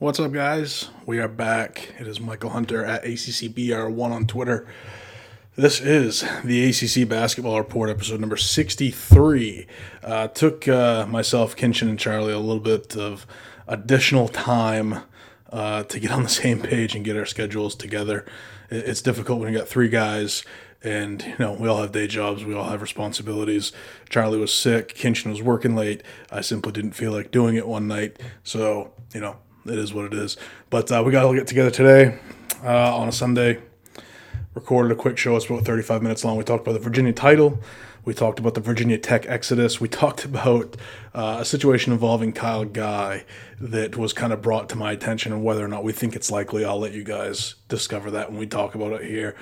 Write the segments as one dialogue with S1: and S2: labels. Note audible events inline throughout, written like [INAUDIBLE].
S1: What's up, guys? We are back. It is Michael Hunter at ACCBR1 on Twitter. This is the ACC Basketball Report, episode number 63. Uh, took uh, myself, Kinchen, and Charlie a little bit of additional time uh, to get on the same page and get our schedules together. It's difficult when you got three guys and you know we all have day jobs we all have responsibilities charlie was sick kinchen was working late i simply didn't feel like doing it one night so you know it is what it is but uh, we got to get together today uh, on a sunday recorded a quick show it's about 35 minutes long we talked about the virginia title we talked about the Virginia Tech exodus. We [LAUGHS] talked about uh, a situation involving Kyle Guy that was kind of brought to my attention, and whether or not we think it's likely, I'll let you guys discover that when we talk about it here.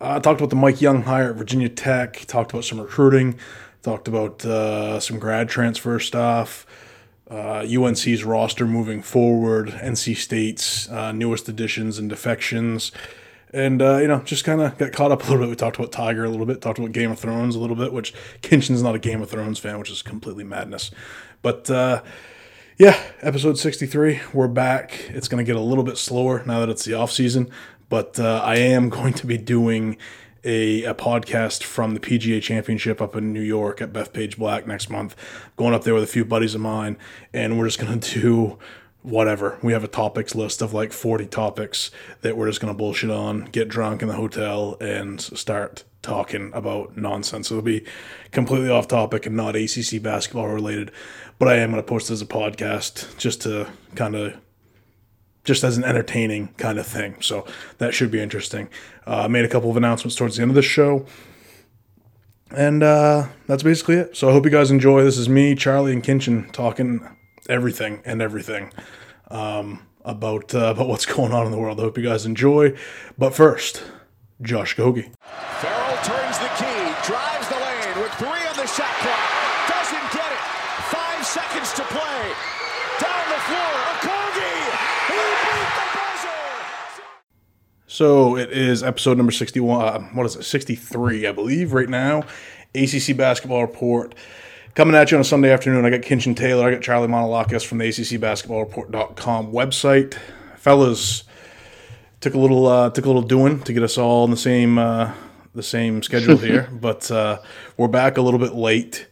S1: I uh, talked about the Mike Young hire at Virginia Tech. Talked about some recruiting. Talked about uh, some grad transfer stuff. Uh, UNC's roster moving forward. NC State's uh, newest additions and defections. And, uh, you know, just kind of got caught up a little bit. We talked about Tiger a little bit, talked about Game of Thrones a little bit, which Kinchen's not a Game of Thrones fan, which is completely madness. But, uh, yeah, episode 63, we're back. It's going to get a little bit slower now that it's the off season, but uh, I am [LAUGHS] going to be doing a, a podcast from the PGA Championship up in New York at Bethpage Black next month. Going up there with a few buddies of mine, and we're just going [LAUGHS] to do whatever. We have a topics list of like 40 topics that we're just going to bullshit on, get drunk in the hotel, and start talking about nonsense. It'll be completely off topic and not ACC basketball related, but I am going to post as a podcast just to kind of just as an entertaining kind of thing. So that should be interesting. Uh, made a couple of announcements towards the end of the show. And uh, that's basically it. So I hope you guys enjoy. This is me, Charlie, and Kinchen talking everything and everything um, about uh, about what's [LAUGHS] going on in the world. I hope you guys enjoy. But first, Josh Okogie.
S2: Farrell turns the key, drives the lane with three on the shot clock. Doesn't get it. Five seconds to play. Down the floor, Okogie. He beat the buzzer.
S1: So it is episode number 61. Uh, what is it? 63, I believe, right now. ACC Basketball Report. Coming at you on a Sunday afternoon, I got Kinchen Taylor, I got Charlie Manolakis from the ACCBasketballReport.com website. Fellas, took a little uh, took a little doing to get us all in the same uh, the same schedule [LAUGHS] here, but uh, we're back a little bit late.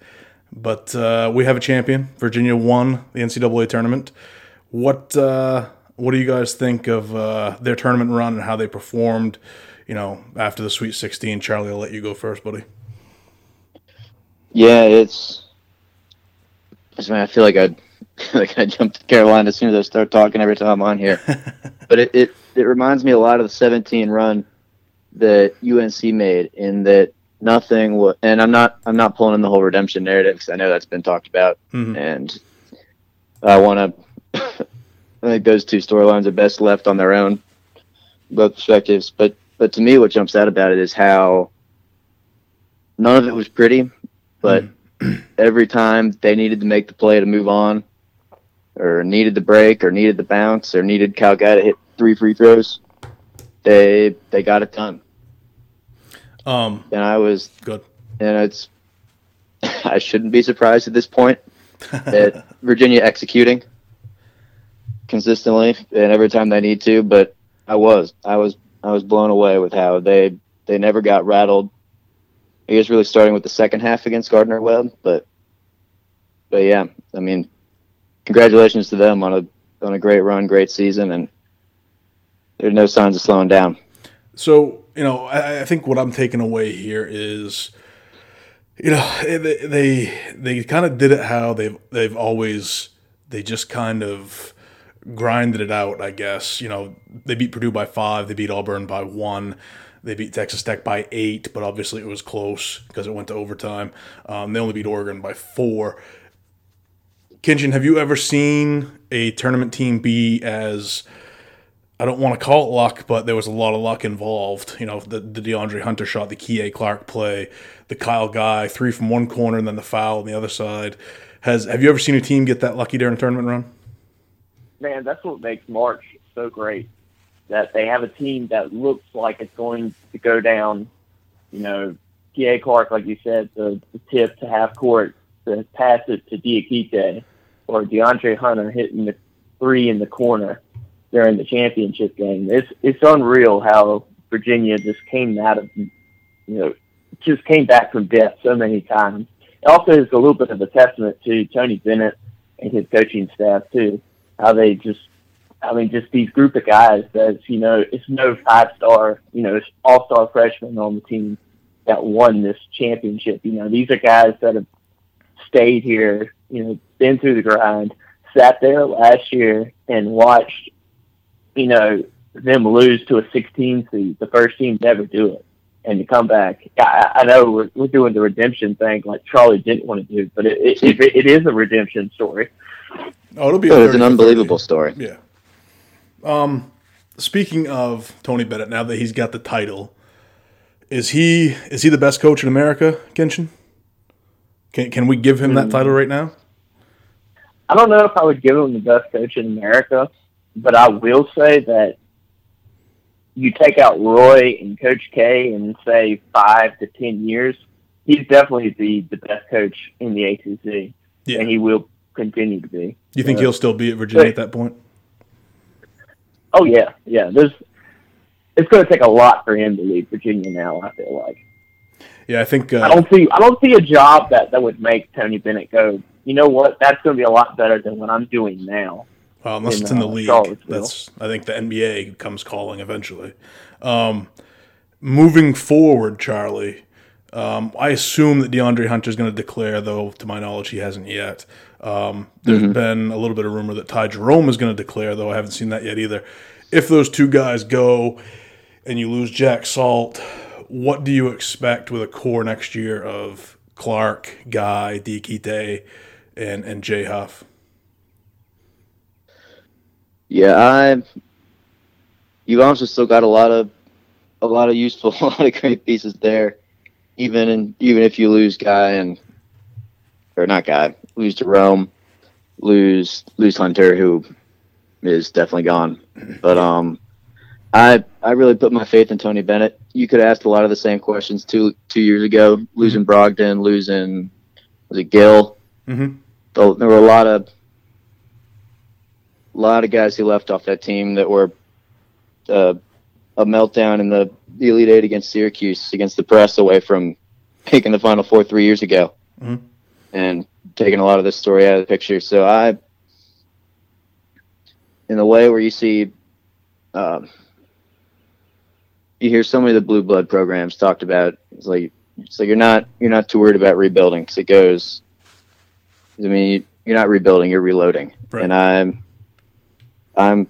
S1: But uh, we have a champion. Virginia won the NCAA tournament. What uh, what do you guys think of uh, their tournament run and how they performed? You know, after the Sweet 16. Charlie, I'll let you go first, buddy.
S3: Yeah, it's. I mean, I feel like I [LAUGHS] like I jumped to Carolina as soon as I start talking every time I'm on here. [LAUGHS] but it, it it reminds me a lot of the 17 run that UNC made in that nothing was, and I'm not I'm not pulling in the whole redemption narrative because I know that's been talked about,
S1: Mhm.
S3: and I want to. [LAUGHS] I think those two storylines are best left on their own, both perspectives. But but to me, what jumps out about it is how none of it was pretty, but [CLEARS THROAT] every time they needed to make the play to move on, or needed the break, or needed the bounce, or needed Kyle Guy to hit three free throws, they they got it done.
S1: Um,
S3: And I was
S1: good.
S3: and it's [LAUGHS] I shouldn't be surprised at this point [LAUGHS] at Virginia executing consistently and every time they need to, but I was I was I was blown away with how they they never got rattled. I guess really starting with the second half against Gardner Webb, but but yeah, I mean, congratulations to them on a on a great run, great season, and there's no signs of slowing down.
S1: So you know, I, I think what I'm taking away here is, you know, they they, they kind of did it how they've they've always they just kind of grinded it out. I guess you know they beat Purdue by five, they beat Auburn by one. They beat Texas Tech by eight, but obviously it was close because it went to overtime. Um, they only beat Oregon by four. Kinchen, have you ever seen a tournament team be as I don't want to call it luck, but there was a lot of luck involved. You know, the, the DeAndre Hunter shot, the Kihei Clark play, the Kyle Guy three from one corner and then the foul on the other side. Has have you ever seen a team get that lucky during a tournament run?
S4: Man, that's what makes March so great. That they have a team that looks like it's going to go down. You know, Kihei Clark, like you said, the, the tip to half court, the pass it to Diakite, or DeAndre Hunter hitting the three in the corner. during the championship game. It's it's unreal how Virginia just came out of you know just came back from death so many times. It also is a little bit of a testament to Tony Bennett and his coaching staff too. How they just I mean, just these group of guys that's, you know, it's no five star, you know, all star freshmen on the team that won this championship. You know, these are guys that have stayed here, you know, been through the grind, sat there last year and watched, you know, them lose to a 16 seed, the first team to ever do it, and to come back. I, I know we're, we're doing the redemption thing like Charlie didn't want to do, but it, it, it, it is a redemption story.
S1: Oh, it'll be.
S3: It's an unbelievable story.
S1: Yeah. Um, speaking of Tony Bennett, now that he's got the title, is he is he the best coach in America, Kinchen? Can can we give him that title right now?
S4: I don't know if I would give him the best coach in America, but I will say that you take out Roy and Coach K and say five to ten years, he's definitely the, the best coach in the ACC,
S1: Yeah.
S4: and he will continue to be.
S1: You think
S4: Uh,
S1: he'll still be at Virginia at that point?
S4: Oh yeah, yeah. There's it's going to take a lot for him to leave Virginia now. I feel like
S1: Yeah, I think.
S4: I
S1: Uh,
S4: don't see I don't see a job that that would make Tony Bennett go. You know what? That's going to be a lot better than what I'm doing now.
S1: well, unless
S4: in,
S1: it's in the
S4: uh,
S1: league, that's. I think the NBA comes calling eventually. Um, moving forward, Charlie. Um, I assume that DeAndre Hunter is going to declare, though to my knowledge he hasn't yet. Um, there's been a little bit of rumor that Ty Jerome is going to declare, though I haven't seen that yet either. If those two guys go and you lose Jack Salt, what do you expect with a core next year of Clark, Guy, Diakite, and and Jay Huff?
S3: Yeah, I. You've also still got a lot of, a lot of useful, [LAUGHS] a lot of great pieces there. Even and even if you lose guy and, or not guy, lose Jerome, lose lose Hunter, who is definitely gone. But um, I I really put my faith in Tony Bennett. You could ask a lot of the same questions two two years ago, losing Brogdon, losing was it Gill?
S1: Mhm.
S3: There were a lot of a lot of guys who left off that team that were uh, a meltdown in the, the Elite Eight against Syracuse against the press away from making the Final Four three years ago,
S1: Mhm.
S3: and taking a lot of this story out of the picture. So I, in the way where you see, um, you hear so many of the blue blood programs talked about. It's like so you're not you're not too worried about rebuilding because it goes. I mean, you're not rebuilding; you're reloading,
S1: Right.
S3: and I'm I'm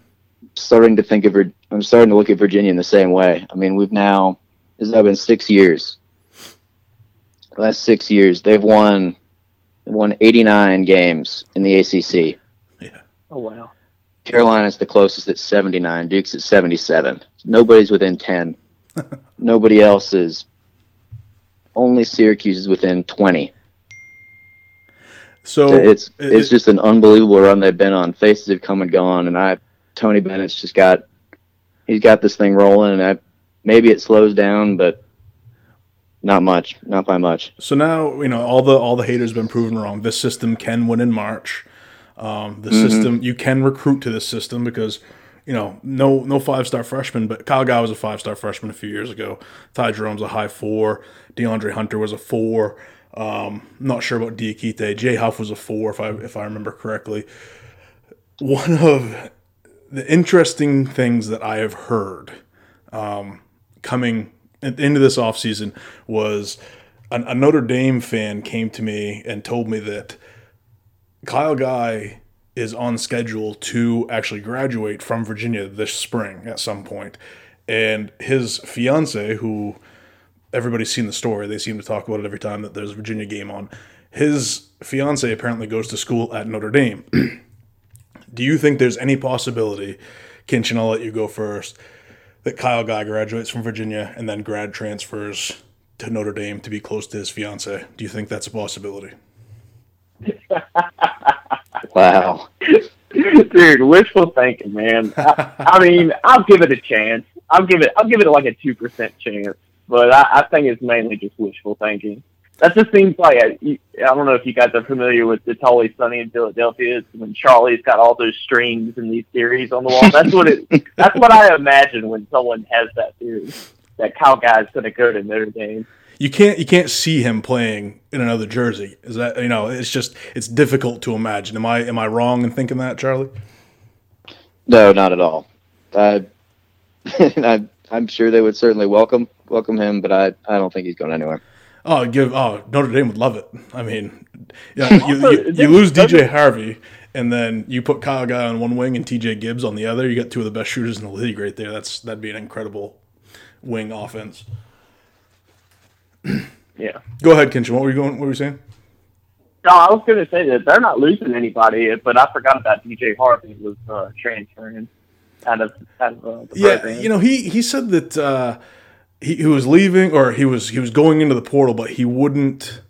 S3: starting to think of I'm starting to look at Virginia in the same way. I mean, we've now this has now been six years. The last six years, they've won won 89 games in the ACC. Yeah.
S4: Oh wow.
S3: Carolina's the closest at 79. Duke's at 77. Nobody's within 10. [LAUGHS] Nobody else is. Only Syracuse is within 20.
S1: So
S3: it's
S1: it-
S3: it's just an unbelievable run they've been on. Faces have come and gone, and I Tony Bennett's just got he's got this thing rolling, and I maybe it slows down, but not much, not by much.
S1: So now you know all the all the haters have been proven wrong. This system can win in March. Um, the system you can recruit to this system because you know no no five star freshman, but Kyle Guy was a five star freshman a few years ago. Ty Jerome's a high four. DeAndre Hunter was a four. Um, not sure about Diakite. Jay Huff was a four if I if I remember correctly. One of the interesting things that I have heard um, coming at the end of this offseason was a, a Notre Dame fan came to me and told me that Kyle Guy is on schedule to actually graduate from Virginia this spring at some point. And his fiance, who everybody's seen the story, they seem to talk about it every time that there's a Virginia game on. His fiance apparently goes to school at Notre Dame. [CLEARS THROAT] Do you think there's any possibility, Kinchen, I'll let you go first, that Kyle Guy graduates from Virginia and then grad transfers to Notre Dame to be close to his fiance? Do you think that's a possibility? [LAUGHS]
S3: Wow.
S4: Dude, wishful thinking, man. I, I mean, I'll give it a chance. I'll give it. I'll give it like a two percent chance, but I, I think it's mainly just wishful thinking. That just seems like a, I don't know if you guys are familiar with It's Always Sunny in Philadelphia. It's when Charlie's got all those strings and these theories on the wall. That's what it. [LAUGHS] that's what I imagine when someone has that theory that Kyle Guy's going to go to Notre Dame.
S1: You can't you can't see him playing in another jersey. Is that you know? It's just it's difficult to imagine. Am I am I wrong in thinking that, Charlie?
S3: No, not at all. Uh, [LAUGHS] I, I'm sure they would certainly welcome welcome him, but I, I don't think he's going anywhere.
S1: Oh, give oh Notre Dame would love it. I mean, yeah, [LAUGHS] you, you, you lose DJ Harvey, and then you put Kyle Guy on one wing and TJ Gibbs on the other. You got two of the best shooters in the league right there. That's that'd be an incredible wing offense. [CLEARS THROAT]
S4: Yeah.
S1: Go ahead, Kinchen. What were you going? What were you saying?
S4: No, I was going to say that they're not losing anybody, but I forgot about DJ Harvey was uh, transferring out of out of uh, the
S1: Yeah, you know he he said that uh, he, he was leaving or he was he was going into the portal, but he wouldn't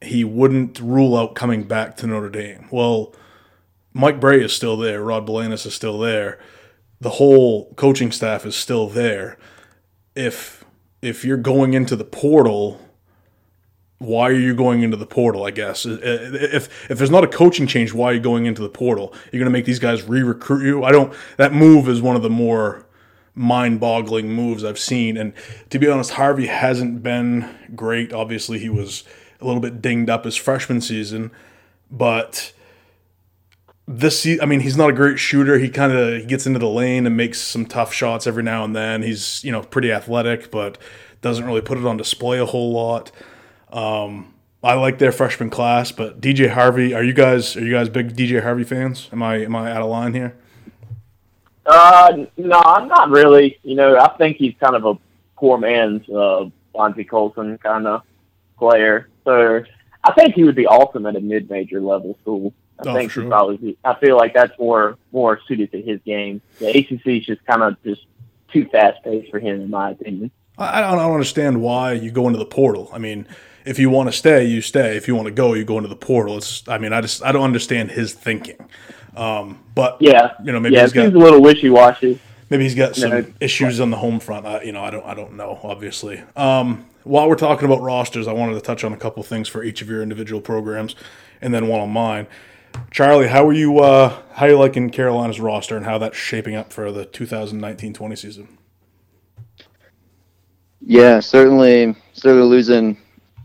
S1: he wouldn't rule out coming back to Notre Dame. Well, Mike Brey is still there. Rod Balanis is still there. The whole coaching staff is still there. If if you're going into the portal, why are you going into the portal? I guess if if there's not a coaching change, why are you going into the portal? You're going to make these guys re-recruit you. I don't. That move is one of the more mind-boggling moves I've seen. And to be honest, Harvey hasn't been great. Obviously, he was a little bit dinged up his freshman season, but this I mean, he's not a great shooter. He kind of gets into the lane and makes some tough shots every now and then. He's you know pretty athletic, but doesn't really put it on display a whole lot. Um, I like their freshman class, but DJ Harvey, are you guys are you guys big DJ Harvey fans? Am I am I out of line here?
S4: Uh, no, I'm not really. You know, I think he's kind of a poor man's uh, Bonzi Colson kind of player. So I think he would be awesome at a mid-major level school. I
S1: Oh,
S4: think
S1: sure.
S4: probably. I feel like that's more more suited to his game. The ACC is just kind of just too fast-paced for him, in my opinion.
S1: I, I don't understand why you go into the portal. I mean, if you want to stay, you stay. If you want to go, you go into the portal. It's I mean, I just I don't understand his thinking. Um, but
S4: Yeah,
S1: you know, maybe
S4: yeah,
S1: he's
S4: it
S1: got
S4: a little wishy-washy.
S1: Maybe he's got some
S4: No.
S1: issues on the home front. I, you know, I don't, I don't know. Obviously, um, while we're talking about rosters, I wanted to touch on a couple things for each of your individual programs, and then one on mine. Charlie, how are you? Uh, how are you liking Carolina's roster and how that's shaping up for the 2019-20 season?
S3: Yeah, certainly, certainly losing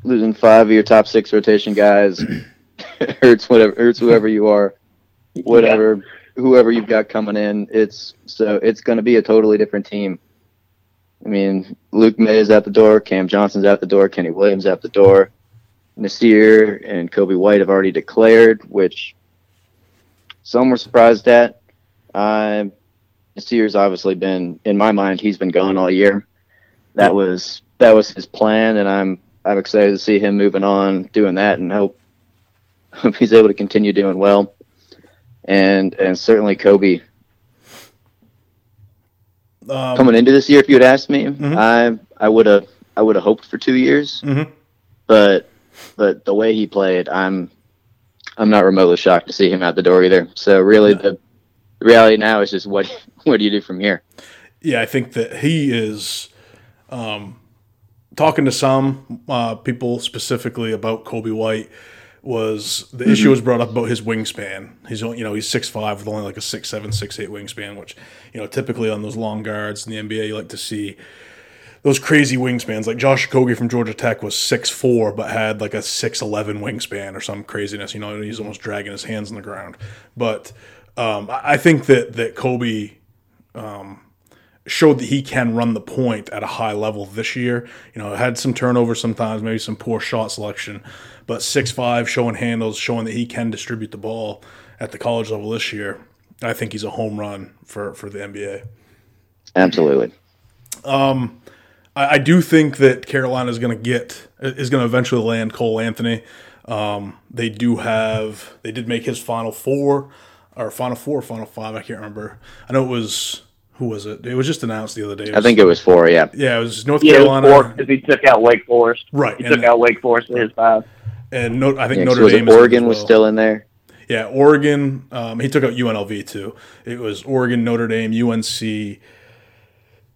S3: losing five of your top six rotation guys [COUGHS] hurts whatever hurts whoever you are, whatever whoever you've got coming in. It's so it's going to be a totally different team. I mean, Luke Maye is out the door, Cam Johnson's out the door, Kenny Williams out the door, Nassir and Coby White have already declared, which some were surprised at. Uh, Nassir's obviously been in my mind. He's been gone all year that was that was his plan, and I'm I'm excited to see him moving on, doing that, and hope [LAUGHS] hope he's able to continue doing well. And and certainly Coby
S1: Um,
S3: coming into this year, if you had asked me,
S1: Mhm.
S3: I I would have I would have hoped for two years,
S1: Mhm.
S3: but but the way he played, I'm I'm not remotely shocked to see him out the door either. So really, the, the reality now is just what [LAUGHS] what do you do from here?
S1: yeah, I think that he is um, talking to some uh, people specifically about Coby White. Was the issue was brought up about his wingspan? He's only, you know he's six five with only like a six seven six eight wingspan, which you know typically on those long guards in the NBA you like to see those crazy wingspans. Like Josh Okogie from Georgia Tech was six four, but had like a six eleven wingspan or some craziness. You know, and he's almost dragging his hands on the ground. But um, I think that that Coby showed that he can run the point at a high level this year. You know, had some turnovers sometimes, maybe some poor shot selection, but six five showing handles, showing that he can distribute the ball at the college level this year. I think he's a home run for for the NBA.
S3: Absolutely.
S1: I, I do think that Carolina is going to get is going to eventually land Cole Anthony. Um, they do have they did make his final four or final four or final five. I can't remember. I know it was who was it? It was just announced the other day. It
S3: I think it was four. Yeah.
S1: yeah, it was North
S4: Yeah,
S1: Carolina.
S4: it was four because he took out Wake Forest.
S1: Right,
S4: He
S1: and-
S4: took out Wake Forest in his five.
S1: and no, I think
S3: Yeah, 'cause
S1: Notre
S3: was it
S1: Dame. is in
S3: Oregon was
S1: well.
S3: still in there.
S1: Yeah, Oregon. Um, he took out UNLV too. It was Oregon, Notre Dame, UNC.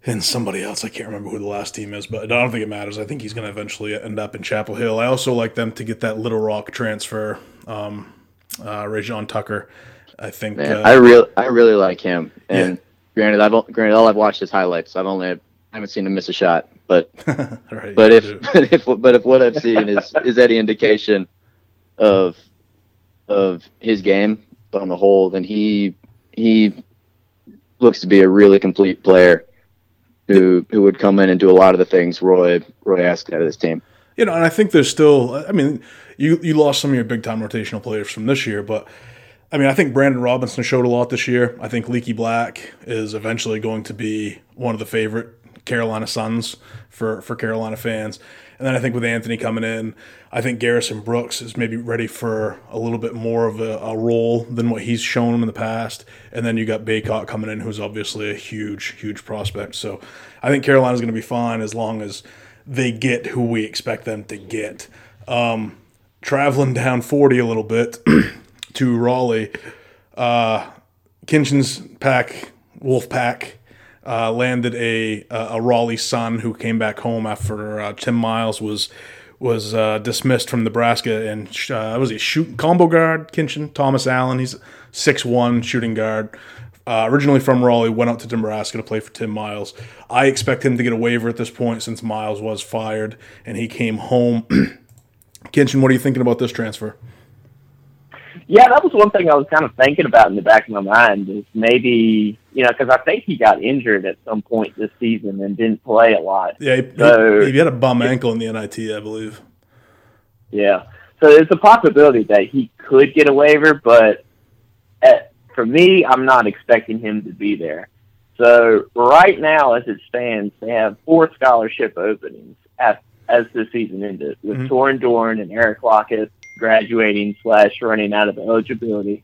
S1: and somebody else. I can't remember who the last team is, but I don't think it matters. I think he's going to eventually end up in Chapel Hill. I also like them to get that Little Rock transfer, um, uh, Rayjon Tucker. I think
S3: Man,
S1: uh,
S3: I really, I really like him. And granted, I've granted all I've watched is highlights. I've only I haven't seen him miss a shot. But [LAUGHS]
S1: right,
S3: but if but if but if what I've seen is is any indication of of his game on the whole, then he he looks to be a really complete player who who would come in and do a lot of the things Roy Roy asked out of this team.
S1: You know, and I think there's still. I mean, you you lost some of your big time rotational players from this year, but I mean, I think Brandon Robinson showed a lot this year. I think Leaky Black is eventually going to be one of the favorite Carolina sons for for Carolina fans. And then I think with Anthony coming in, I think Garrison Brooks is maybe ready for a little bit more of a, a role than what he's shown him in the past. And then you got Bacot coming in, who's obviously a huge, huge prospect. So I think Carolina's going to be fine as long as they get who we expect them to get. Um, traveling down 40 a little bit [CLEARS THROAT] to Raleigh, uh, Kinchen's pack, Wolf Pack, uh, landed a a Raleigh son who came back home after uh, Tim Miles was was uh, dismissed from Nebraska and uh, was he shoot combo guard Kinchen Thomas Allen. He's six one shooting guard. Uh, originally from Raleigh went out to Nebraska to play for Tim Miles. I expect him to get a waiver at this point since Miles was fired and he came home. [CLEARS THROAT] Kinchen what are you thinking about this transfer
S4: Yeah, that was one thing I was kind of thinking about in the back of my mind is maybe you know because I think he got injured at some point this season and didn't play a lot.
S1: yeah he,
S4: So-
S1: he, he had a bum ankle in the NIT I believe
S4: Yeah, so there's a possibility that he could get a waiver, but at, for me, I'm not expecting him to be there. So right now, as it stands, they have four scholarship openings at, as the season ended, with
S1: Mhm.
S4: Torin Dorn and Eric Lockett graduating slash running out of eligibility,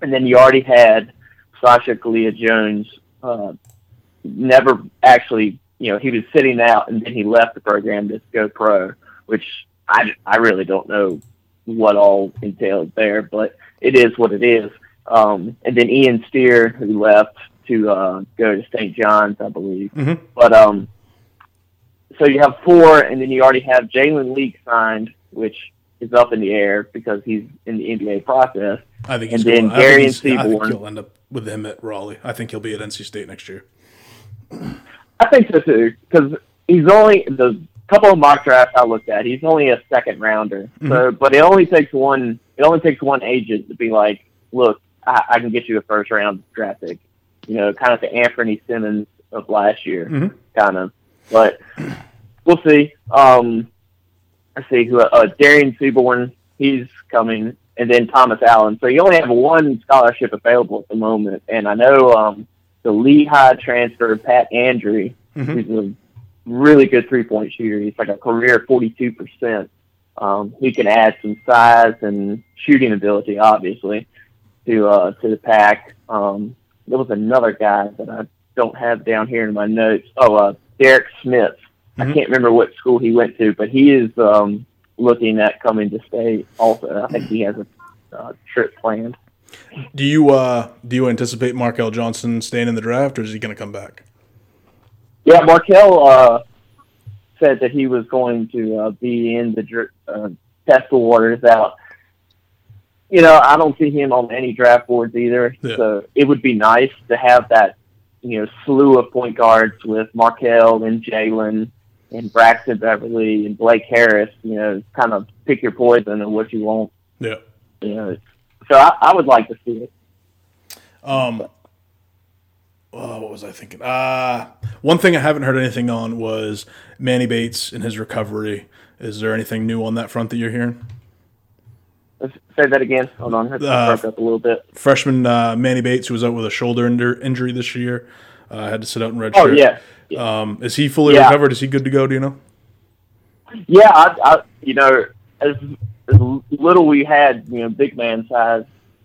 S4: and then you already had Sasha Kalia Jones. Uh, never actually, you know, he was sitting out, and then he left the program to go pro, which I, I really don't know what all entailed there, but it is what it is. Um, and then Ian Steere, who left to uh, go to St. John's, I believe.
S1: Mhm.
S4: But um, so you have four, and then you already have Jalen Lecque signed, which is up in the air because he's in the NBA process.
S1: I think
S4: And then
S1: going, think,
S4: Dereon
S1: he's- I think
S4: Seabron.
S1: he'll end up with him at Raleigh. I think he'll be at NC State next year.
S4: I think so too, because he's only the couple of mock drafts I looked at. He's only a second rounder. So, but it only takes one. It only takes one agent to be like, "Look, I, I can get you a first round draft pick." You know, kind of the Anthony Simmons of last year,
S1: Mhm.
S4: kind of. But we'll see. Um, I see who uh, Dereon Seabron. He's coming, and then Thomas Allen. So you only have one scholarship available at the moment, and I know um, the Lehigh transfer Pat Andree.
S1: Mhm.
S4: He's a really good three point shooter. He's like a career forty two percent. Um, he can add some size and shooting ability, obviously, to uh, to the pack. Um, there was another guy that I don't have down here in my notes. Oh, uh, Derek Smith. I
S1: Mhm.
S4: can't remember what school he went to, but he is um, looking at coming to state. Also, I think he has a uh, trip planned.
S1: Do you uh, do you anticipate Markell Johnson staying in the draft, or is he going to come back?
S4: Yeah, Markell uh, said that he was going to uh, be in the dr- uh, test the waters out. You know, I don't see him on any draft boards either.
S1: Yeah.
S4: So it would be nice to have that, you know, slew of point guards with Markell and Jalen and Braxton Beverly and Blake Harris. You know, kind of pick your poison and what you want.
S1: Yeah.
S4: You know, so I, I would like to see it.
S1: Um. Oh, what was I thinking? Uh one thing I haven't heard anything on was Manny Bates and his recovery. Is there anything new on that front that you're hearing?
S4: Let's say that again. Hold on, I
S1: Uh,
S4: broke up a little bit.
S1: Freshman uh, Manny Bates, who was out with a shoulder injury this year, uh, had to sit out in red
S4: Oh
S1: shirt.
S4: yeah,
S1: Um, is he fully
S4: Yeah.
S1: recovered? Is he good to go? Do you know?
S4: Yeah, I, I you know, as as little we had, you know, big man size,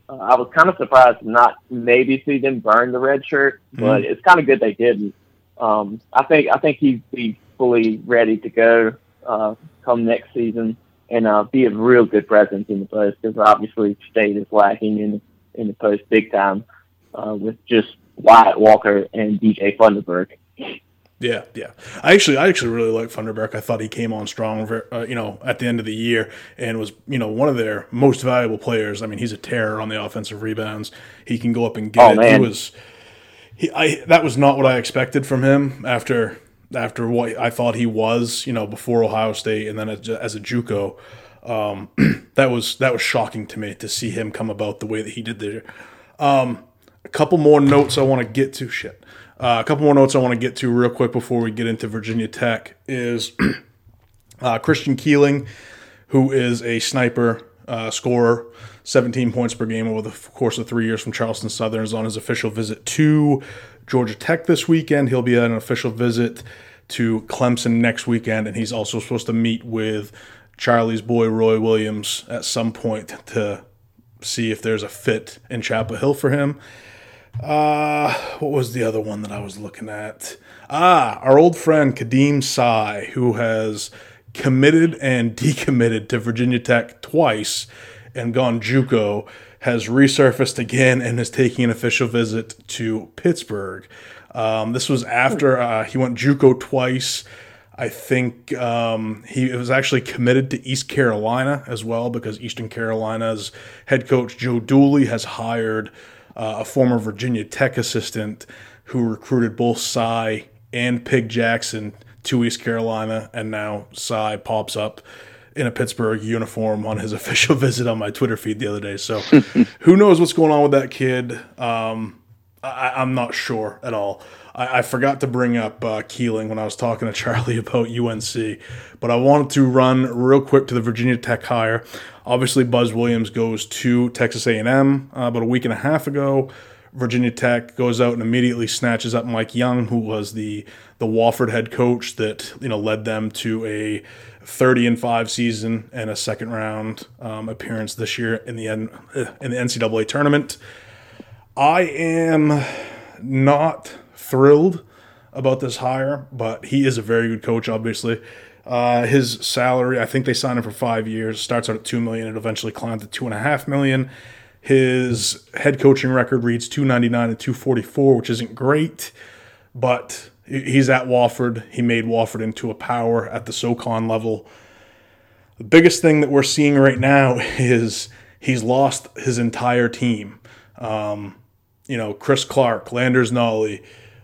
S4: uh, I was kind of surprised not maybe see them burn the red shirt, but it's kind of good they didn't. Um, I think I think he'd be fully ready to go uh, come next season and uh, be a real good presence in the post because obviously State is lacking in in the post big time uh, with just Wyatt Walker and DJ Funderburk.
S1: Yeah, yeah. I actually, I actually really like Funderburk. I thought he came on strong, uh, you know, at the end of the year and was, you know, one of their most valuable players. I mean, he's a terror on the offensive rebounds. He can go up and get oh, it. Man. He was, he, I that was not what I expected from him after after what I thought he was, you know, before Ohio State and then as, as a JUCO. Um, [CLEARS THROAT] that was that was shocking to me to see him come about the way that he did there. Um, a couple more notes I want to get to. Shit. Uh, a couple more notes I want to get to real quick before we get into Virginia Tech is [CLEARS THROAT] uh, Christian Keeling, who is a sniper uh, scorer, 17 points per game over the course of three years from Charleston Southern, is on his official visit to Georgia Tech this weekend. He'll be at an official visit to Clemson next weekend, and he's also supposed to meet with Charlie's boy Roy Williams at some point to see if there's a fit in Chapel Hill for him. Uh, what was the other one that I was looking at? Ah, our old friend Kadeem Sy, who has committed and [LAUGHS] decommitted to Virginia Tech twice and gone JUCO, has resurfaced again and is taking an official visit to Pittsburgh. Um, this was after uh, he went JUCO twice. I think um, he was actually committed to East Carolina as well because Eastern Carolina's head coach Joe Dooley has hired uh, a former Virginia Tech assistant who recruited both Sy and Pig Jackson to East Carolina, and now Sy pops up in a Pittsburgh uniform on his [LAUGHS] official visit on my Twitter feed the other day. So [LAUGHS] who knows what's going on with that kid? Um, I, am not sure at all. I, I forgot to bring up uh, Keeling when I was talking to Charlie [LAUGHS] about UNC, but I wanted to run real quick to the Virginia Tech hire. Obviously, Buzz Williams goes to Texas A&M uh, about a week and a half ago. Virginia Tech goes out and immediately snatches up Mike Young, who was the the Wofford head coach that you know led them to a 30 and five season and a second round um, appearance this year in the N- in the NCAA tournament. I am not thrilled about this hire, but he is a very good coach, obviously. Uh, his salary, I think they signed him for five years, starts out at two million, it eventually climbed to two and a half million. His head coaching record reads 299 and 244, which isn't great, but he's at Wofford. He made Wofford into a power at the SoCon level. The biggest thing that we're seeing right now [LAUGHS] is he's lost his entire team. Um, you know, Chris Clark, Landers Nolley,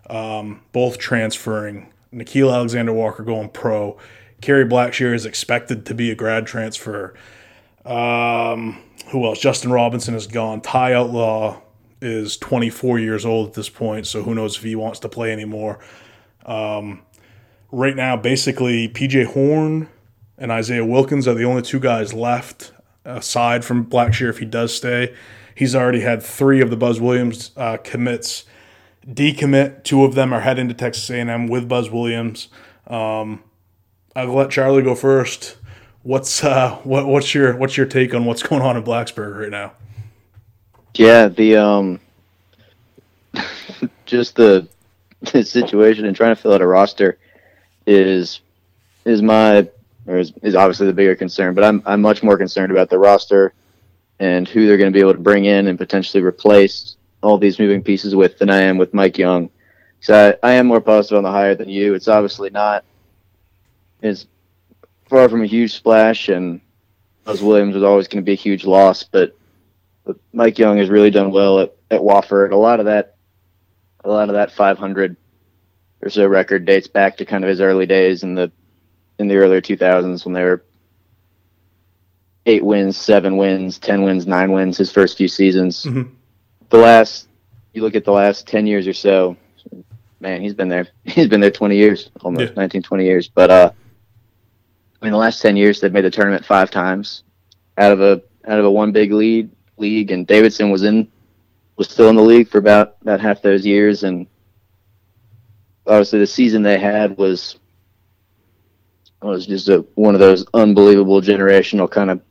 S1: um, both transferring. Nickeil Alexander Walker going pro. Kerry Blackshear is expected to be a grad transfer. Um, who else? Justin Robinson is gone. Ty Outlaw is 24 years old at this point, so who knows if he wants to play anymore. Um, right now, basically, PJ Horne and Isaiah Wilkins are the only two guys left, aside from Blackshear if he does stay. He's already had three of the Buzz Williams uh, commits decommit. Two of them are heading to Texas A&M with Buzz Williams. Um, I'll let Charlie go first what's uh what what's your what's your take on what's going on in Blacksburg right now?
S3: Yeah, the um [LAUGHS] just the, the situation and trying to fill out a roster is is my or is, is obviously the bigger concern, but I'm I'm much more concerned about the roster and who they're going to be able to bring in and potentially replace all these moving pieces with than I am with Mike Young. So I, I am more positive on the hire than you. It's obviously not it's far from a huge splash, and Buzz Williams was always going to be a huge loss. But, but Mike Young has really done well at, at Wofford. A lot of that, a lot of that 500 or so record dates back to kind of his early days in the in the earlier 2000s when they were eight wins, seven wins, ten wins, nine wins. His first few seasons. Mm-hmm. The last, you look at the last 10 years or so. Man, he's been there. [LAUGHS] He's been there 20 years, almost yeah. 19, 20 years. But uh, I mean, the last ten years they've made the tournament five times out of a out of a one big lead league, and Davidson was in was still in the league for about about half those years, and obviously the season they had was was just a, one of those unbelievable generational kind of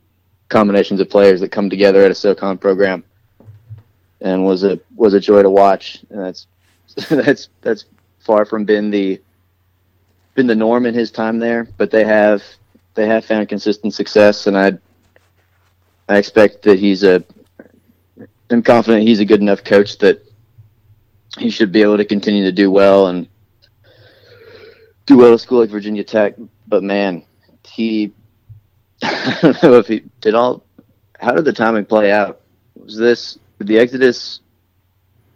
S3: combinations of players that come together at a SoCon program, and was a was a joy to watch. And that's [LAUGHS] that's that's far from been the been the norm in his time there, but they have they have found consistent success, and I I expect that he's a I'm confident he's a good enough coach that he should be able to continue to do well and do well at school like Virginia Tech, but man, he [LAUGHS] I don't know if he did all. How did the timing play out? Was this did the Exodus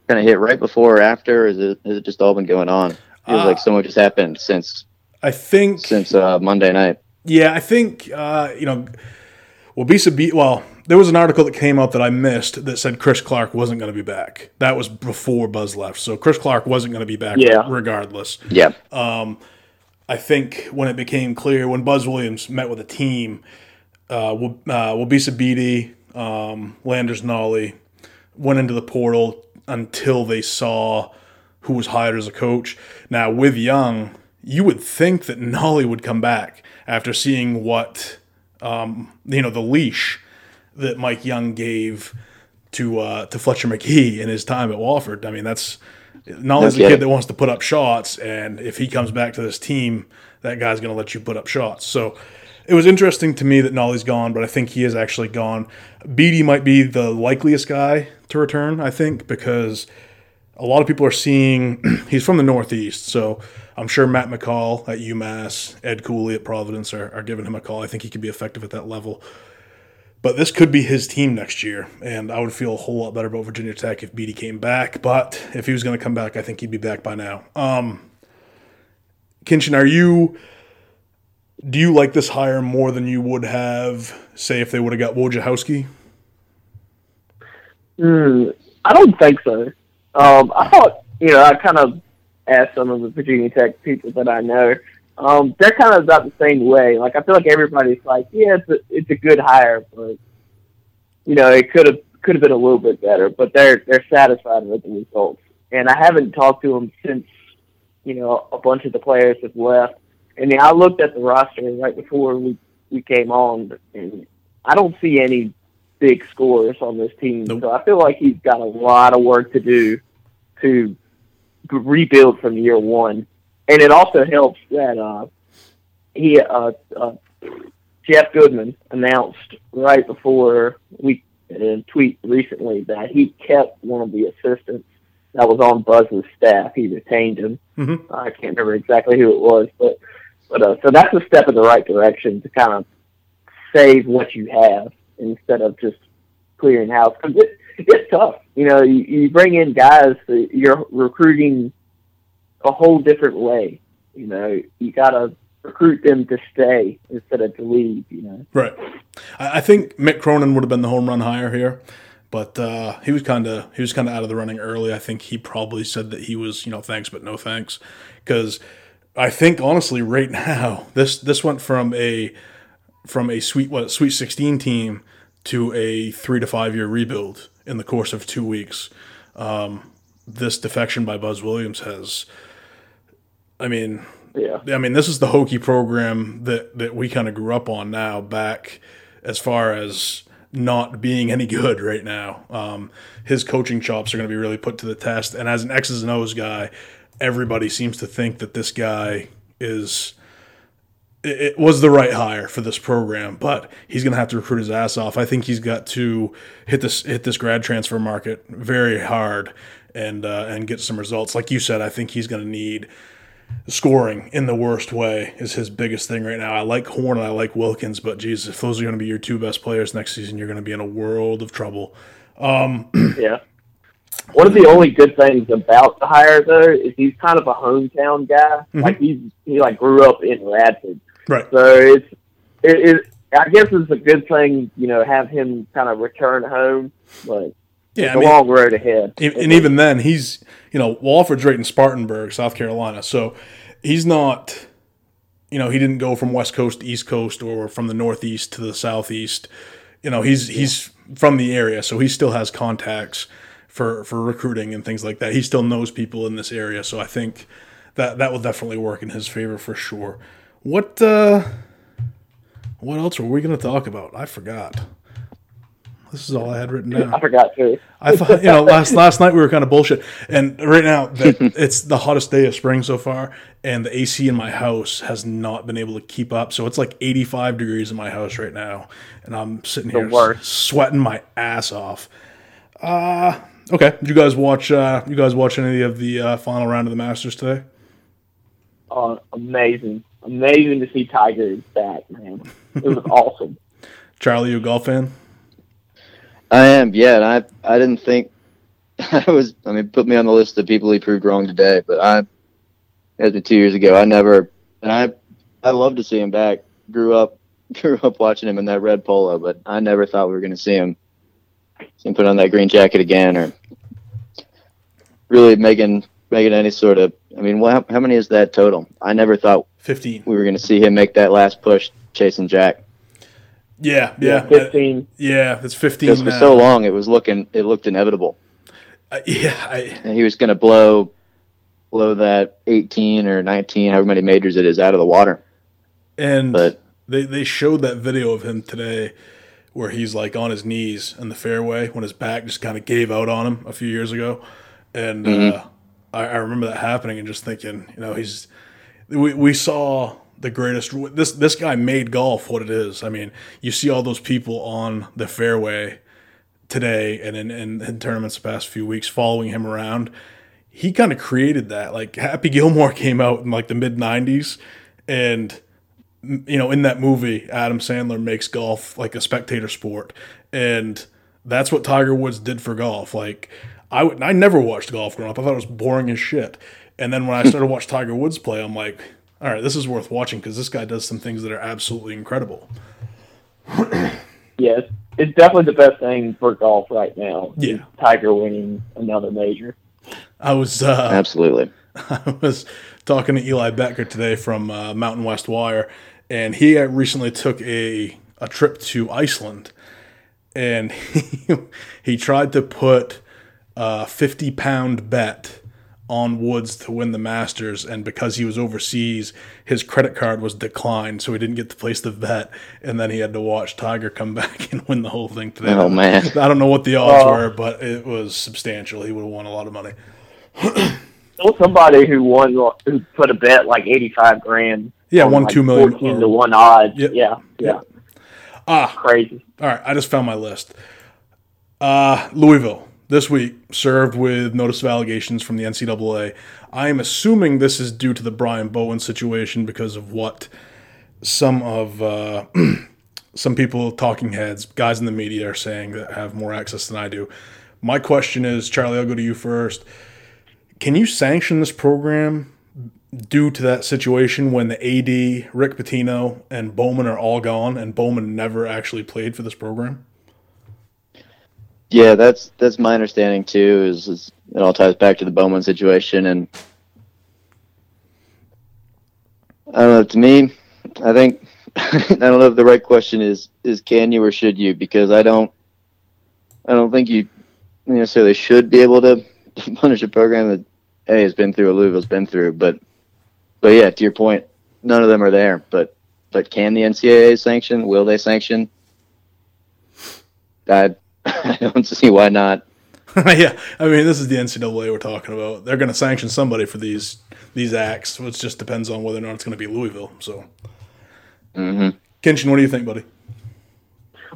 S3: kind of hit right before or after? Or is it has it just all been going on? Feels
S1: Uh,
S3: like so much has happened since
S1: I think
S3: since uh, Monday night.
S1: Yeah, I think uh, you know. Well, Bisa beat. Well, there was an article that came out that I missed that said Chris Clark wasn't going to be back. That was before Buzz left, so Chris Clark wasn't going to be back
S4: Yeah.
S1: regardless.
S3: Yeah,
S1: I think when it became clear when Buzz Williams met with the team, uh, uh, Wabissa Bede, um, Landers Nolley went into the portal until they saw who was hired as a coach. Now with Young, you would think that Nolley would come back after seeing what um, you know the leash that Mike Young gave to uh, to Fletcher Magee in his time at Wofford. I mean, that's Nolley's a kid that wants to put up shots, and if he comes back to this team, that guy's going to let you put up shots. So it was interesting to me that Nolley's gone, but I think he is actually gone. Bede might be the likeliest guy to return, I think, because a lot of people are seeing [CLEARS THROAT] he's from the Northeast, so I'm sure Matt McCall at UMass, Ed Cooley at Providence are, are giving him a call. I think he could be effective at that level. But this could be his team next year, and I would feel a whole lot better about Virginia Tech if Bede came back. But if he was going to come back, I think he'd be back by now. Um, Kinchen, are you? Do you like this hire more than you would have, say, if they would have got Wojciechowski?
S4: Hmm, I don't think so. Um, I thought, you know, I kind of asked some of the Virginia Tech people that I know. Um, they're kind of about the same way. Like, I feel like everybody's like, yeah, it's a, it's a good hire, but you know, it could have could have been a little bit better. But they're they're satisfied with the results. And I haven't talked to them since, you know, a bunch of the players have left. And I looked at the roster right before we we came on, and I don't see any big scorers on this team.
S1: Nope.
S4: So I feel like he's got a lot of work to do to rebuild from year one. And it also helps that uh, he uh, uh, Jeff Goodman announced right before we in a tweet recently that he kept one of the assistants that was on Buzz's staff. He retained him.
S1: Mhm.
S4: I can't remember exactly who it was, but but uh, so that's a step in the right direction to kind of save what you have instead of just clearing house because it, it's tough. You know, you, you bring in guys you're recruiting a whole different way. You know, you gotta recruit them to stay instead of to leave. You know.
S1: Right. I, I think Mick Cronin would have been the home run hire here, but uh, he was kind of he was kind of out of the running early. I think he probably said that he was you know thanks but no thanks because I think honestly right [LAUGHS] now this this went from a from a sweet what sweet sixteen team to a three to five year rebuild in the course of two weeks. Um, this defection by Buzz Williams has, I mean,
S4: Yeah.
S1: I mean, this is the Hokie program that that we kind of grew up on now. Back as far as not being any good right now, um, his coaching chops are going to be really put to the test. And as an X's and O's guy, everybody seems to think that this guy is it, was the right hire for this program, but he's going to have to recruit his ass off. I think he's got to hit this hit this grad transfer market very hard and uh, and get some results. Like you said, I think he's going to need scoring in the worst way is his biggest thing right now. I like Horn and I like Wilkins, but geez, if those are going to be your two best players next season, you're going to be in a world of trouble. [CLEARS THROAT]
S4: Yeah. One of the only good things about the hire though is he's kind of a hometown guy. Like he's he like grew up in Radford.
S1: Right.
S4: So it's it, it I guess it's a good thing, you know, have him kind of return home, but
S1: Yeah,
S4: it's
S1: I
S4: a
S1: mean,
S4: long road ahead.
S1: and and even then, he's you know Wofford's right in Spartanburg, South Carolina, so he's not. You know, he didn't go from West Coast to East Coast or from the Northeast to the Southeast. You know, he's he's from the area, so he still has contacts for for recruiting and things like that. He still knows people in this area, so I think that that will definitely work in his favor for sure. What uh what else were we going to talk about? I forgot. This is all I had written down.
S4: I forgot to.
S1: I thought, you know, last [LAUGHS] last night we were kind of bullshit, and right now that it's the hottest day of spring so far, and the AC in my house has not been able to keep up. So it's like 85 degrees in my house right now, and I'm sitting here
S4: worst.
S1: sweating my ass off. Uh okay. Did you guys watch? Uh, you guys watch any of the uh, final round of the Masters today?
S4: Uh, amazing, amazing to see Tiger back, man. It was awesome. [LAUGHS]
S1: Charlie, you a golf fan?
S3: I am, yeah. And I I didn't think [LAUGHS] I was. I mean, put me on the list of people he proved wrong today. But I, it was two years ago. I never, and I I love to see him back. Grew up [LAUGHS] grew up watching him in that red polo, but I never thought we were going to see him see him put on that green jacket again, or really making making any sort of. I mean, how, how many is that total? I never thought
S1: 15.
S3: we were going to see him make that last push chasing Jack.
S1: Yeah, yeah. uh,
S4: Fifteen.
S1: Yeah, it's 15
S3: Because for
S1: now.
S3: so long, it was looking it looked inevitable.
S1: Uh, yeah, I,
S3: and he was going to blow blow that 18 or 19 however many majors it is out of the water
S1: and
S3: but
S1: they they showed that video of him today where he's like on his knees in the fairway when his back just kind of gave out on him a few years ago, and uh, I, I remember that happening and just thinking, you know, he's we we saw the greatest. This this guy made golf what it is. I mean, you see all those people on the fairway today and in, in, in tournaments the past few weeks following him around. He kind of created that. Like Happy Gilmore [LAUGHS] came out in like the mid '90s, and you know, in that movie, Adam Sandler makes golf like a spectator sport, and that's what Tiger Woods did for golf. Like, I would, I never watched golf growing up. I thought it was boring as shit. And then when I started to watch Tiger Woods play, I'm like, all right, this is worth watching because this guy does some things that are absolutely incredible.
S4: Yes, it's definitely the best thing for golf right now.
S1: Yeah.
S4: Tiger winning another major.
S1: I was uh,
S3: absolutely [LAUGHS]
S1: I was talking to Eli Becker today from uh, Mountain West Wire, and he uh, recently took a a trip to Iceland, and [LAUGHS] he, he tried to put a fifty pound bet on Woods to win the Masters, and because he was overseas, his credit card was declined, so he didn't get to place the bet, and then he had to watch Tiger come [LAUGHS] back and win the whole thing today.
S3: Oh, man. [LAUGHS]
S1: I don't know what the odds
S4: Oh.
S1: were, but it was substantial. He would have won a lot of money. [CLEARS THROAT]
S4: There was somebody who won, who put a bet like eighty-five grand.
S1: Yeah,
S4: on,
S1: won
S4: like
S1: two million
S4: fourteen
S1: or-
S4: to one odds.
S1: Yep.
S4: Yeah, yeah,
S1: Ah,
S4: crazy.
S1: All right, I just found my list. Uh, Louisville this week served with notice of allegations from the NCAA. I am assuming this is due to the Brian Bowen situation because of what some of uh, [CLEARS THROAT] some people, talking heads, guys in the media are saying that have more access than I do. My question is, Charlie, I'll go to you first. Can you sanction this program due to that situation when the AD, Rick Pitino, and Bowman are all gone, and Bowman never actually played for this program?
S3: Yeah that's that's my understanding too is, is it all ties back to the bowman situation and i don't know to me i think [LAUGHS] i don't know if the right question is is can you or should you because i don't i don't think you necessarily should be able to [LAUGHS] punish a program that hey has been through what louisville's been through but but yeah to your point none of them are there but but can the ncaa sanction? Will they sanction? I [LAUGHS] I don't see why not. [LAUGHS]
S1: yeah, I mean, this is the NCAA we're talking about. They're going to sanction somebody for these these acts. It just depends on whether or not it's going to be Louisville. So,
S3: hmm
S1: Kinchen, what do you think, buddy?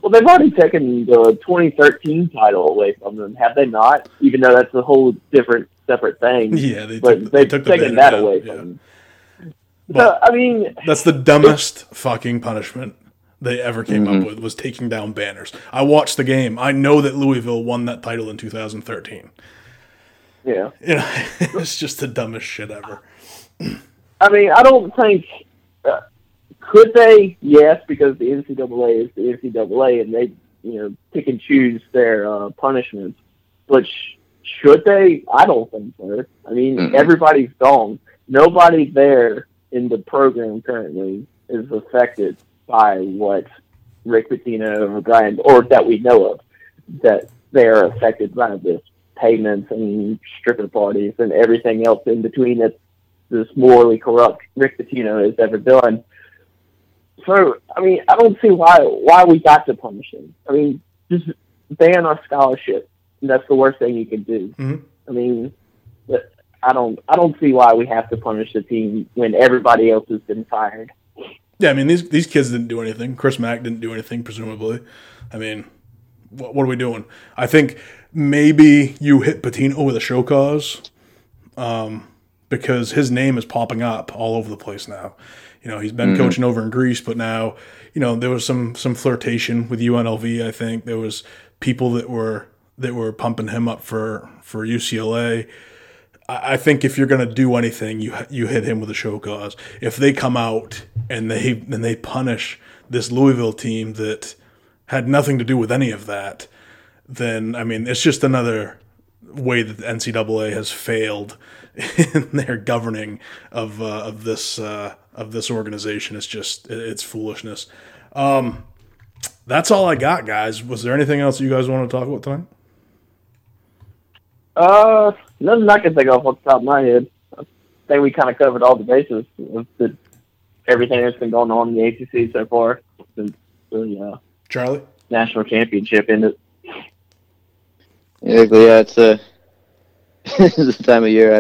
S4: Well, they've already taken the 2013 title away from them, have they not? Even though that's a whole different, separate thing. [LAUGHS]
S1: Yeah, they
S4: but
S1: took, they
S4: they've
S1: took the
S4: taken
S1: banner
S4: that
S1: down,
S4: away
S1: yeah.
S4: from them. So,
S1: But-
S4: I mean,
S1: That's the dumbest fucking punishment they ever came
S3: Mm-hmm.
S1: up with was taking down banners. I watched the game. I know that Louisville won that title in 2013.
S4: yeah.
S1: You know, [LAUGHS] it's just the dumbest shit ever.
S4: I mean, I don't think uh, could they? Yes, because the NCAA is the NCAA, and they you know pick and choose their uh, punishments. But sh- should they? I don't think so. I mean,
S3: Mm-mm.
S4: everybody's gone. Nobody there in the program currently is affected by what Rick Pitino or Brian, or that we know of, that they are affected by this payments and stripper parties and everything else in between that this morally corrupt Rick Pitino has ever done. So, I mean, I don't see why why we got to punish him. I mean, just ban our scholarship. That's the worst thing you can do.
S1: Mhm.
S4: I mean, but I don't I don't see why we have to punish the team when everybody else has been fired.
S1: Yeah, I mean these these kids didn't do anything. Chris Mack didn't do anything, presumably. I mean, what, what are we doing? I think maybe you hit Pitino with a show cause, um, because his name is popping up all over the place now. You know, he's been coaching over in Greece, but now, you know, there was some some flirtation with UNLV. I think there was people that were that were pumping him up for for UCLA. I think if you're going to do anything, you you hit him with a show cause. If they come out and they and they punish this Louisville team that had nothing to do with any of that, then I mean it's just another way that the NCAA has failed [LAUGHS] in their governing of uh, of this uh, of this organization. It's just it- it's foolishness. Um, that's all I got, guys. Was there anything else you guys want to talk about tonight?
S4: Uh, nothing I can think of off the top of my head. I think we kind of covered all the bases of the, everything that's been going on in the ACC so far since the uh,
S1: Charlie?
S4: national championship ended.
S3: Yeah, yeah, it's [LAUGHS] a it's the time of year. I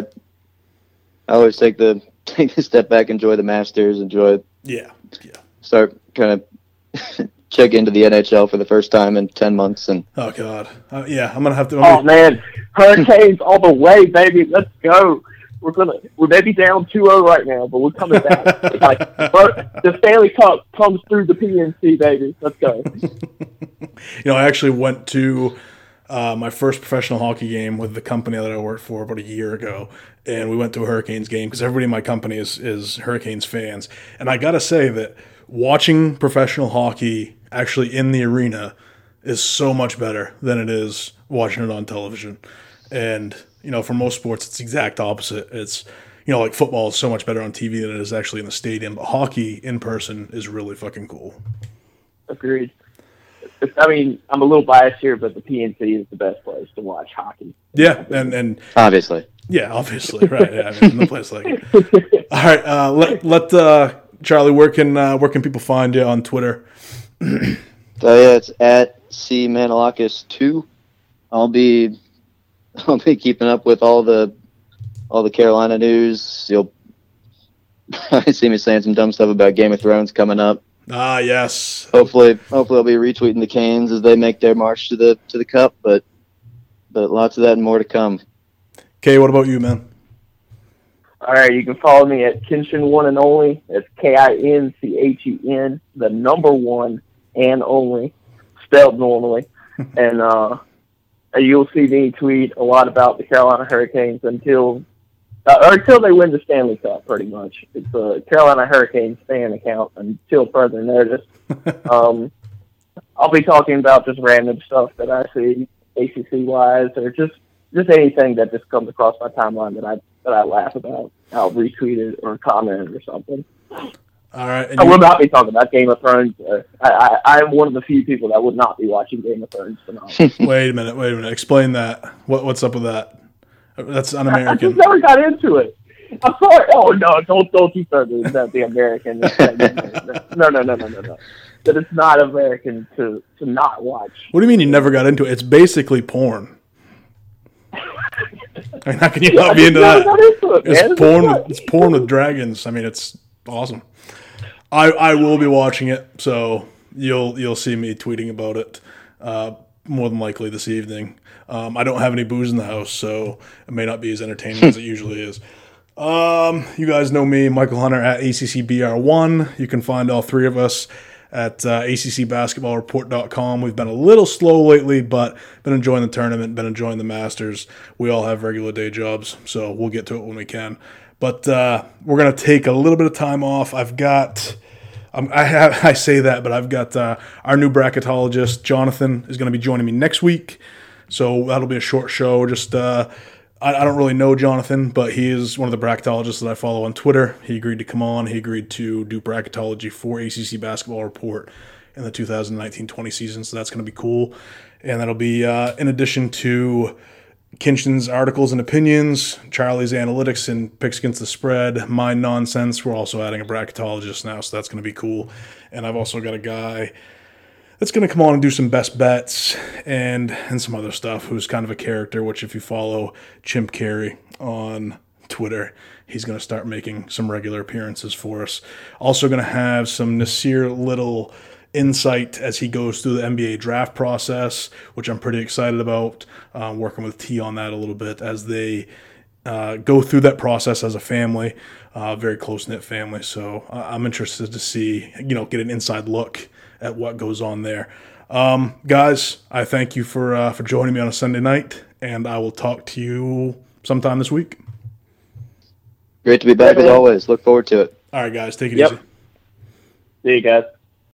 S3: I always take the [LAUGHS] take a step back, enjoy the Masters, enjoy
S1: Yeah, yeah.
S3: start kind of [LAUGHS] check into the NHL for the first time in ten months, and
S1: Oh God, uh, yeah. I'm gonna have to. I'm
S4: Oh
S1: gonna-
S4: man, Hurricanes all the way, baby. Let's go. We're gonna we're maybe down 2-0 right now, but we're coming back. Like [LAUGHS] the Stanley Cup comes through the PNC, baby. Let's go. [LAUGHS]
S1: you know, I actually went to uh, my first professional hockey game with the company that I worked for about a year ago, and we went to a Hurricanes game because everybody in my company is is Hurricanes fans, and I gotta say that watching professional hockey actually in the arena is so much better than it is watching it on television, and you know, for most sports, it's the exact opposite. It's you know, like football is so much better on TV than it is actually in the stadium, but hockey in person is really fucking cool.
S4: Agreed. I mean, I'm a little biased here, but the PNC is the best place to watch hockey.
S1: Yeah, and and
S3: obviously,
S1: Yeah, obviously, right? Yeah, I mean, no place like it. [LAUGHS] All right, uh, let let uh, Charlie. Where can uh, where can people find you on Twitter?
S3: So yeah, it's at C Manolakis two. I'll be [LAUGHS] I'll be keeping up with all the all the Carolina news. You'll probably [LAUGHS] see me saying some dumb stuff about Game of Thrones coming up.
S1: Ah, yes.
S3: hopefully hopefully I'll be retweeting the Canes as they make their march to the to the cup, but but lots of that and more to come.
S1: Okay, what about you, man?
S4: All right, you can follow me at Kinchen One and Only. It's K I N C H E N, the number one and only, spelled normally. [LAUGHS] and uh, you'll see me tweet a lot about the Carolina Hurricanes until uh, or until they win the Stanley Cup. Pretty much, it's a Carolina Hurricanes fan account until further notice. [LAUGHS] um, I'll be talking about just random stuff that I see ACC wise, or just just anything that just comes across my timeline that I that I laugh about. I'll retweet it or comment it or something.
S1: All right, and
S4: I will not be talking about Game of Thrones. Uh, I, I I am one of the few people that would not be watching Game of Thrones tonight. [LAUGHS] [LAUGHS]
S1: wait a minute, wait a minute. Explain that. What what's up with that? That's
S4: I
S1: un-American.
S4: just never got into it. I'm sorry. Oh no! Don't don't you start doing that. The American. [LAUGHS] No no no no no no. That it's not American to to not watch.
S1: What do you mean you never got into it? It's basically porn. I mean, how can you not be into that?
S4: into it, man.
S1: It's porn. With, it's porn with dragons. I mean, it's awesome. I I will be watching it, so you'll you'll see me tweeting about it. Uh, more than likely this evening. Um, I don't have any booze in the house, so it may not be as entertaining as it [LAUGHS] usually is. Um, you guys know me, Michael Hunter at ACCBR1. You can find all three of us at uh, ACCBasketballReport.com. We've been a little slow lately, but been enjoying the tournament, been enjoying the Masters. We all have regular day jobs, so we'll get to it when we can. But uh, we're gonna take a little bit of time off. I've got. Um, I have, [LAUGHS] I say that, but I've got uh, our new bracketologist Jonathan is going to be joining me next week, so that'll be a short show. Just uh, I, I don't really know Jonathan, but he is one of the bracketologists that I follow on Twitter. He agreed to come on. He agreed to do bracketology for ACC Basketball Report in the 2019-20 season, so that's going to be cool. And that'll be uh, in addition to Kinchen's articles and opinions, Charlie's analytics and picks against the spread, my nonsense. We're also adding a bracketologist now, so that's going to be cool. And I've also got a guy that's going to come on and do some best bets and and some other stuff. Who's kind of a character. Which, if you follow Chimp Carey on Twitter, he's going to start making some regular appearances for us. Also, going to have some Nasir Little insight as he goes through the NBA draft process, which I'm pretty excited about. Um, working with T on that a little bit as they uh, go through that process as a family, uh, very close knit family. So uh, I'm interested to see, you know, get an inside look at what goes on there. Um, guys, I thank you for uh, for joining me on a Sunday night, and I will talk to you sometime this week.
S3: Great to be back as always. Look forward to it.
S1: All right, guys, take it
S4: Yep.
S1: easy.
S4: See you guys.